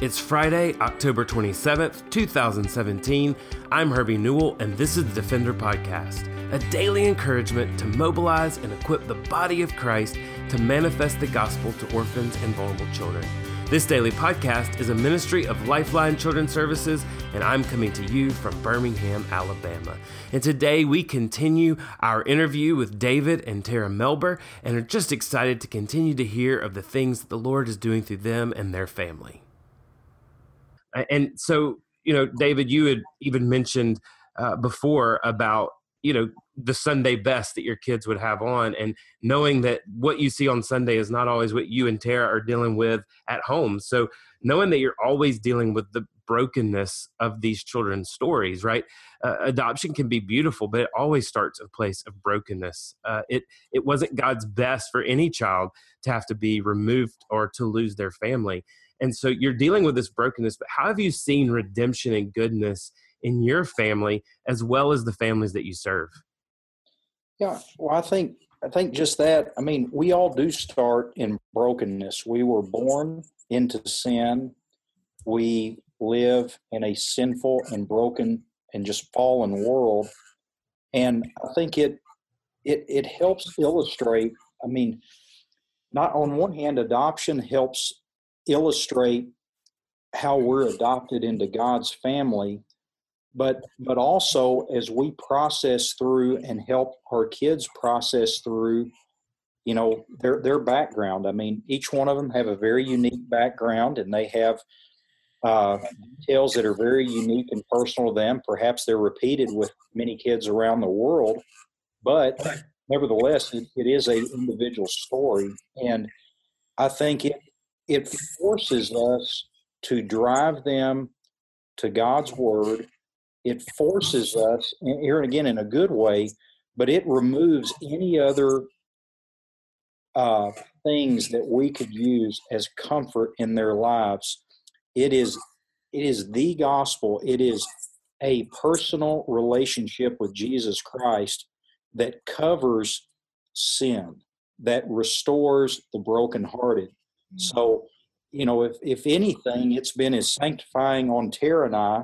It's Friday, October 27th, 2017. I'm Herbie Newell, and this is the Defender Podcast, a daily encouragement to mobilize and equip the body of Christ to manifest the gospel to orphans and vulnerable children. This daily podcast is a ministry of Lifeline Children's Services, and I'm coming to you from Birmingham, Alabama. And today we continue our interview with David and Tera Melber, and are just excited to continue to hear of the things that the Lord is doing through them and their family. And so, you know, David, you had even mentioned uh, before about you know the Sunday best that your kids would have on, and knowing that what you see on Sunday is not always what you and Tera are dealing with at home. So knowing that you're always dealing with the brokenness of these children's stories, right? Uh, adoption can be beautiful, but it always starts a place of brokenness. Uh, it it wasn't God's best for any child to have to be removed or to lose their family. And so you're dealing with this brokenness, but how have you seen redemption and goodness in your family as well as the families that you serve? Yeah, well, I think I think just that. I mean, we all do start in brokenness. We were born into sin. We live in a sinful and broken and just fallen world. And I think it it it helps illustrate. I mean, not on one hand, adoption helps illustrate how we're adopted into God's family, but but also as we process through and help our kids process through, you know, their their background. I mean, each one of them have a very unique background, and they have uh, details that are very unique and personal to them. Perhaps they're repeated with many kids around the world, but nevertheless, it, it is a individual story, and I think it it forces us to drive them to God's word. It forces us, here and again in a good way, but it removes any other uh, things that we could use as comfort in their lives. It is it is the gospel. It is a personal relationship with Jesus Christ that covers sin, that restores the brokenhearted, so, you know, if if anything, it's been as sanctifying on Tera and I,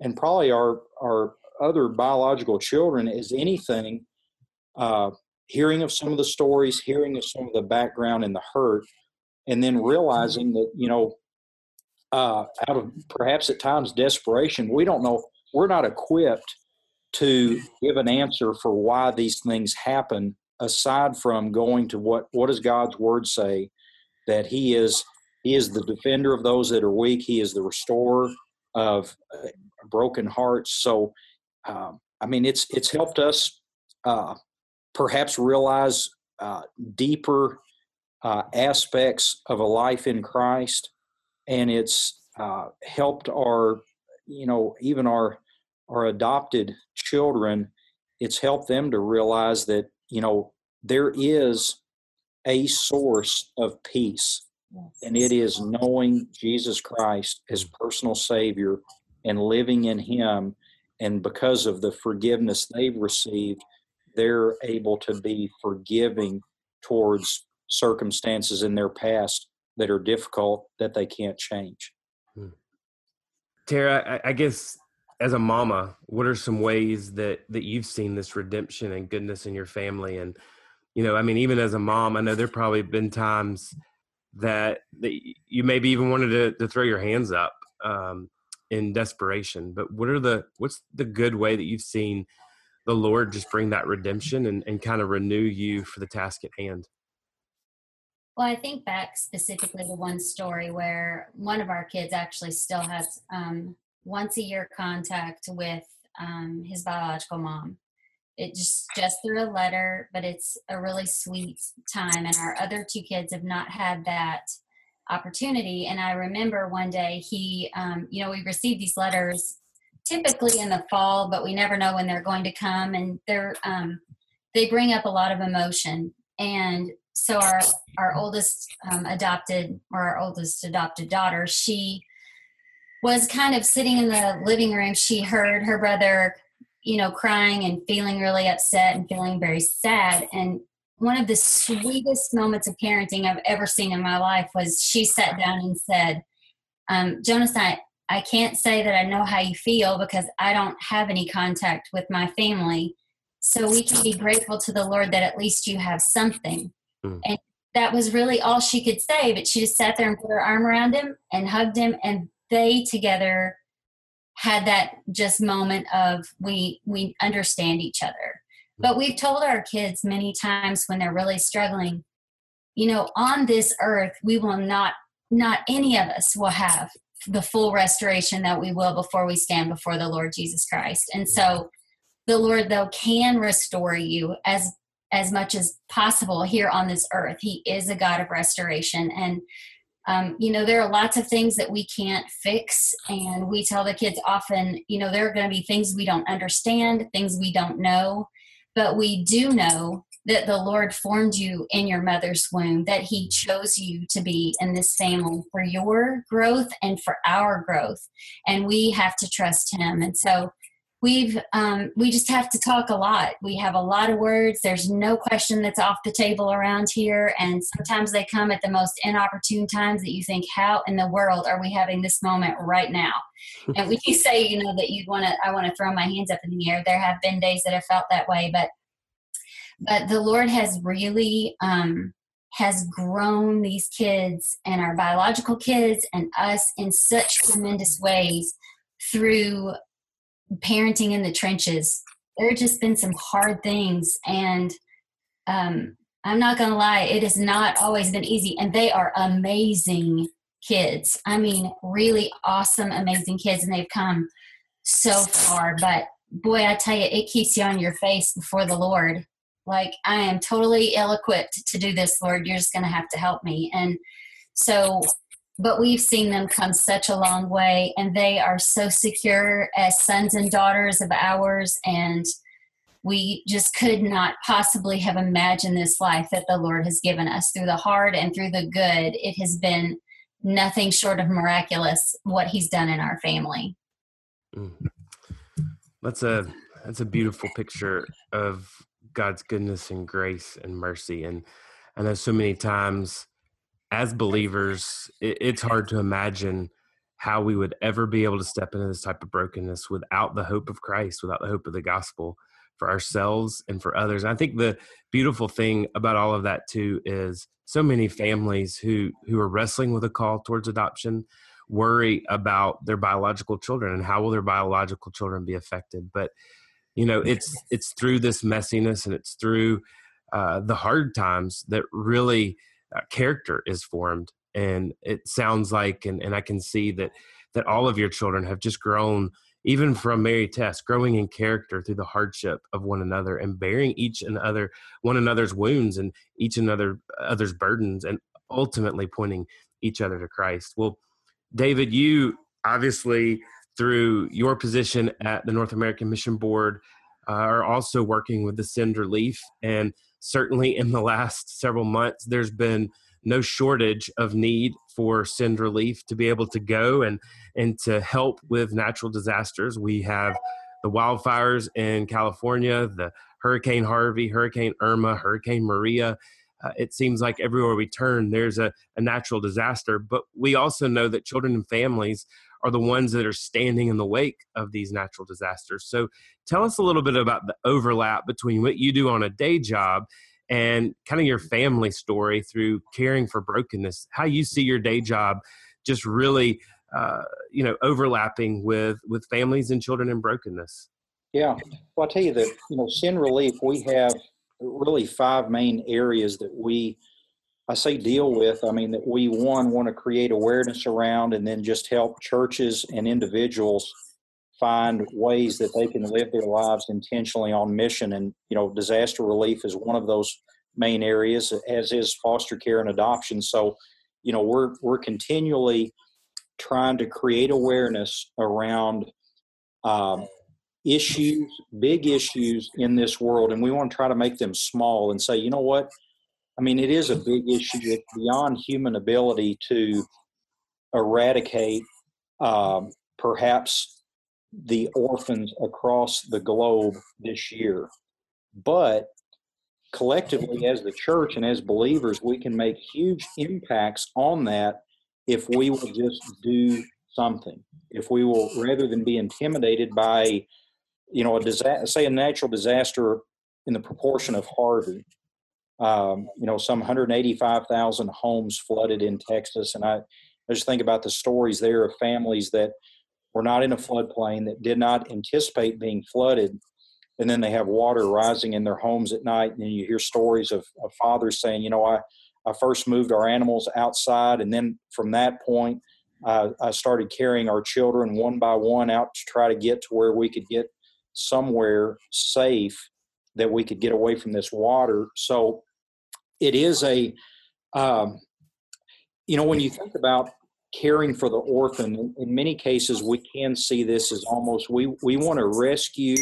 and probably our our other biological children as anything. Uh, hearing of some of the stories, hearing of some of the background and the hurt, and then realizing that you know, uh, out of perhaps at times desperation, we don't know. We're not equipped to give an answer for why these things happen aside from going to what what does God's word say that he is he is the defender of those that are weak. He is the restorer of uh, broken hearts. So, um, I mean, it's it's helped us uh, perhaps realize uh, deeper uh, aspects of a life in Christ, and it's uh, helped our, you know, even our our adopted children. It's helped them to realize that you know there is a source of peace. And it is knowing Jesus Christ as personal Savior and living in Him. And because of the forgiveness they've received, they're able to be forgiving towards circumstances in their past that are difficult that they can't change. Hmm. Tera, I, I guess as a mama, what are some ways that that you've seen this redemption and goodness in your family and you know, I mean, even as a mom, I know there probably been times that, that you maybe even wanted to, to throw your hands up um, in desperation. But what are the what's the good way that you've seen the Lord just bring that redemption and, and kind of renew you for the task at hand? Well, I think back specifically to one story where one of our kids actually still has um, once a year contact with um, his biological mom. It just just through a letter but it's a really sweet time and our other two kids have not had that opportunity. And i remember one day he um, you know we received these letters typically in the fall but we never know when they're going to come and they're um, they bring up a lot of emotion. And so our our oldest um, adopted or our oldest adopted daughter she was kind of sitting in the living room she heard her brother you know, crying and feeling really upset and feeling very sad. And one of the sweetest moments of parenting I've ever seen in my life was she sat down and said, um, Jonas, I, I can't say that I know how you feel because I don't have any contact with my family. So we can be grateful to the Lord that at least you have something. Mm. And that was really all she could say, but she just sat there and put her arm around him and hugged him, and they together had that just moment of we we understand each other. But we've told our kids many times when they're really struggling, you know, on this earth we will not not any of us will have the full restoration that we will before we stand before the Lord Jesus Christ. And so the Lord though can restore you as as much as possible here on this earth. He is a God of restoration and um, you know there are lots of things that we can't fix and we tell the kids often you know there are going to be things we don't understand things we don't know but we do know that the Lord formed you in your mother's womb, that He chose you to be in this family for your growth and for our growth. And we have to trust Him. And so we've um, we just have to talk a lot. We have a lot of words. There's no question that's off the table around here. And sometimes they come at the most inopportune times that you think how in the world are we having this moment right now? And when you say you know that you want to i want to throw my hands up in the air. There have been days that have felt that way but but the lord has really um, has grown these kids and our biological kids and us in such tremendous ways through parenting in the trenches. There have just been some hard things, and um, I'm not gonna lie, it has not always been easy. And they are amazing kids. I mean, really awesome, amazing kids, and they've come so far. But boy, I tell you, it keeps you on your face before the Lord. Like, I am totally ill equipped to do this, Lord. You're just going to have to help me. And so but we've seen them come such a long way and they are so secure as sons and daughters of ours and we just could not possibly have imagined this life that the lord has given us through the hard and through the good it has been nothing short of miraculous what he's done in our family mm. that's a that's a beautiful picture of god's goodness and grace and mercy and i know so many times as believers, it, it's hard to imagine how we would ever be able to step into this type of brokenness without the hope of Christ, without the hope of the gospel for ourselves and for others. And I think the beautiful thing about all of that too is so many families who who are wrestling with a call towards adoption worry about their biological children and how will their biological children be affected. But you know, it's it's through this messiness and it's through uh, the hard times that really uh, character is formed and it sounds like and, and i can see that that all of your children have just grown even from mary tess growing in character through the hardship of one another and bearing each and other one another's wounds and each another other's burdens and ultimately pointing each other to christ. Well david you obviously through your position at the north american mission board uh, are also working with the send relief and certainly in the last several months, there's been no shortage of need for send relief to be able to go and and to help with natural disasters. We have the wildfires in California, the Hurricane Harvey, Hurricane Irma, Hurricane Maria. Uh, it seems like everywhere we turn, there's a, a natural disaster. But we also know that children and families are the ones that are standing in the wake of these natural disasters. So tell us a little bit about the overlap between what you do on a day job and kind of your family story through caring for brokenness, how you see your day job just really uh, you know overlapping with with families and children in brokenness. Yeah, well, I'll tell you that you know, Send Relief, we have really five main areas that we I say deal with, I mean that we one want to create awareness around and then just help churches and individuals find ways that they can live their lives intentionally on mission. And you know disaster relief is one of those main areas as is foster care and adoption. So you know we're we're continually trying to create awareness around um, issues big issues in this world and we want to try to make them small and say you know what I mean, it is a big issue. It's beyond human ability to eradicate um, perhaps the orphans across the globe this year. But collectively, as the church and as believers, we can make huge impacts on that if we will just do something. If we will, rather than be intimidated by, you know, a disaster, say a natural disaster in the proportion of Harvey, um, you know, some 185,000 homes flooded in Texas. And I, I just think about the stories there of families that were not in a floodplain, that did not anticipate being flooded. And then they have water rising in their homes at night. And then you hear stories of, of fathers saying, you know, I, I first moved our animals outside. And then from that point, uh, I started carrying our children one by one out to try to get to where we could get somewhere safe that we could get away from this water. So it is a, um, you know, when you think about caring for the orphan, in many cases we can see this as almost we we want to rescue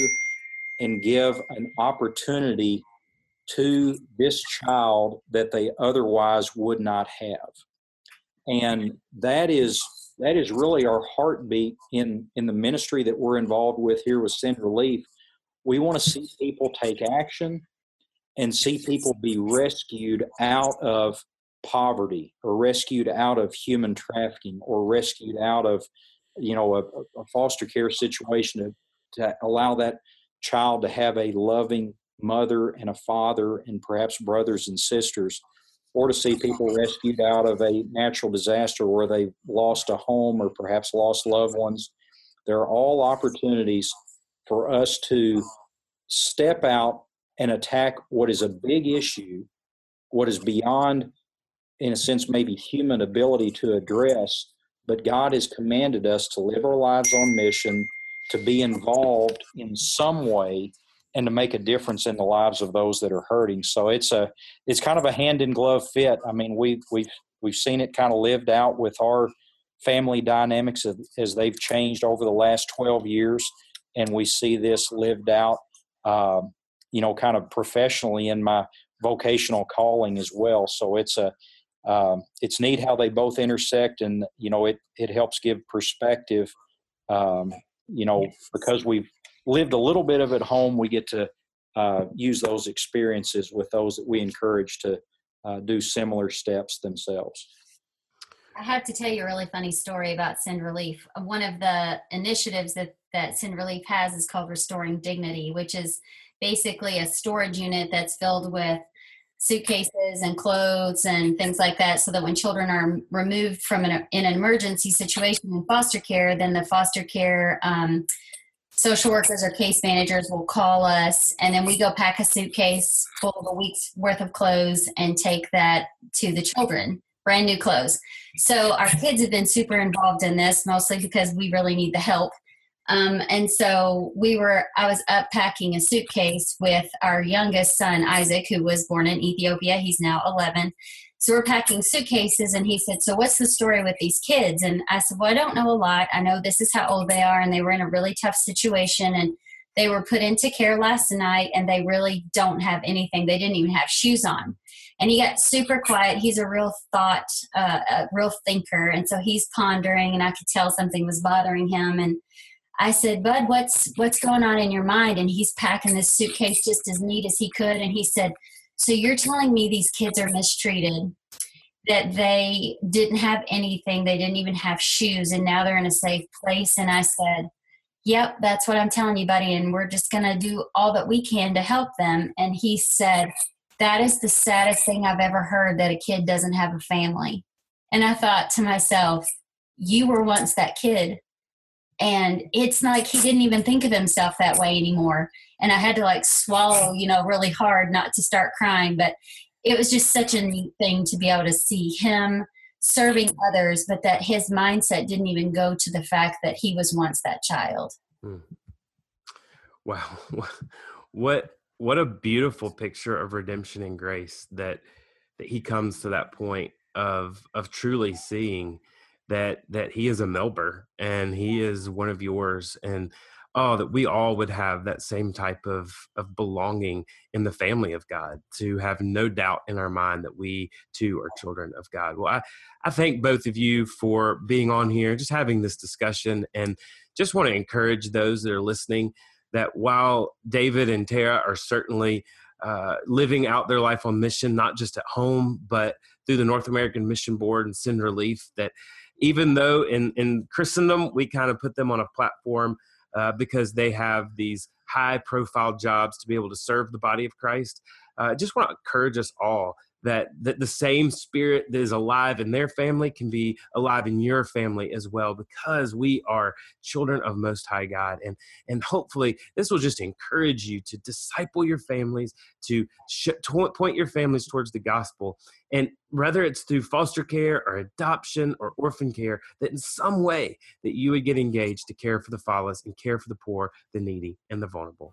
and give an opportunity to this child that they otherwise would not have. And that is that is really our heartbeat in in the ministry that we're involved with here with send relief. We want to see people take action and see people be rescued out of poverty or rescued out of human trafficking or rescued out of you know a, a foster care situation to, to allow that child to have a loving mother and a father and perhaps brothers and sisters or to see people rescued out of a natural disaster where they lost a home or perhaps lost loved ones. There are all opportunities for us to step out and attack what is a big issue, what is beyond, in a sense, maybe human ability to address. But God has commanded us to live our lives on mission, to be involved in some way and to make a difference in the lives of those that are hurting. So it's a it's kind of a hand in glove fit. I mean, we we've we've seen it kind of lived out with our family dynamics as they've changed over the last 12 years, and we see this lived out, um, you know, kind of professionally in my vocational calling as well. So it's a um, it's neat how they both intersect, and you know, it it helps give perspective. Um, you know, because we've lived a little bit of at home, we get to uh, use those experiences with those that we encourage to uh, do similar steps themselves. I have to tell you a really funny story about Send Relief. One of the initiatives that, that Send Relief has is called Restoring Dignity, which is basically a storage unit that's filled with suitcases and clothes and things like that so that when children are removed from an, in an emergency situation in foster care then the foster care um, social workers or case managers will call us and then we go pack a suitcase full of a week's worth of clothes and take that to the children. Brand new clothes. So our kids have been super involved in this mostly because we really need the help um, and so we were i was up packing a suitcase with our youngest son isaac who was born in ethiopia he's now 11 so we're packing suitcases, and he said, So what's the story with these kids? And I said, Well, I don't know a lot. I know this is how old they are, and they were in a really tough situation. And they were put into care last night, and they really don't have anything. They didn't even have shoes on. And he got super quiet. He's a real thought, uh, a real thinker. And so he's pondering, and I could tell something was bothering him. And I said, Bud, what's what's going on in your mind? And he's packing this suitcase just as neat as he could. And he said, so you're telling me these kids are mistreated, that they didn't have anything, they didn't even have shoes, and now they're in a safe place. And I said, Yep, that's what I'm telling you, buddy. And we're just to do all that we can to help them. And he said, That is the saddest thing I've ever heard that a kid doesn't have a family. And I thought to myself, You were once that kid. And it's like he didn't even think of himself that way anymore and I had to like swallow, you know, really hard not to start crying. But it was just such a neat thing to be able to see him serving others, but that his mindset didn't even go to the fact that he was once that child. Hmm. Wow. What what a beautiful picture of redemption and grace that that he comes to that point of of truly seeing that that he is a Melber and he is one of yours and oh that we all would have that same type of of belonging in the family of god to have no doubt in our mind that we too are children of god. Well i i thank both of you for being on here just having this discussion and just want to encourage those that are listening that while david and tera are certainly uh, living out their life on mission not just at home but through the North American Mission Board and Send Relief that even though in, in Christendom we kind of put them on a platform uh, because they have these high profile jobs to be able to serve the body of Christ. I uh, just want to encourage us all that, that the same spirit that is alive in their family can be alive in your family as well because we are children of most high god and and hopefully this will just encourage you to disciple your families to sh- point your families towards the gospel and whether it's through foster care or adoption or orphan care that in some way that you would get engaged to care for the fatherless and care for the poor the needy and the vulnerable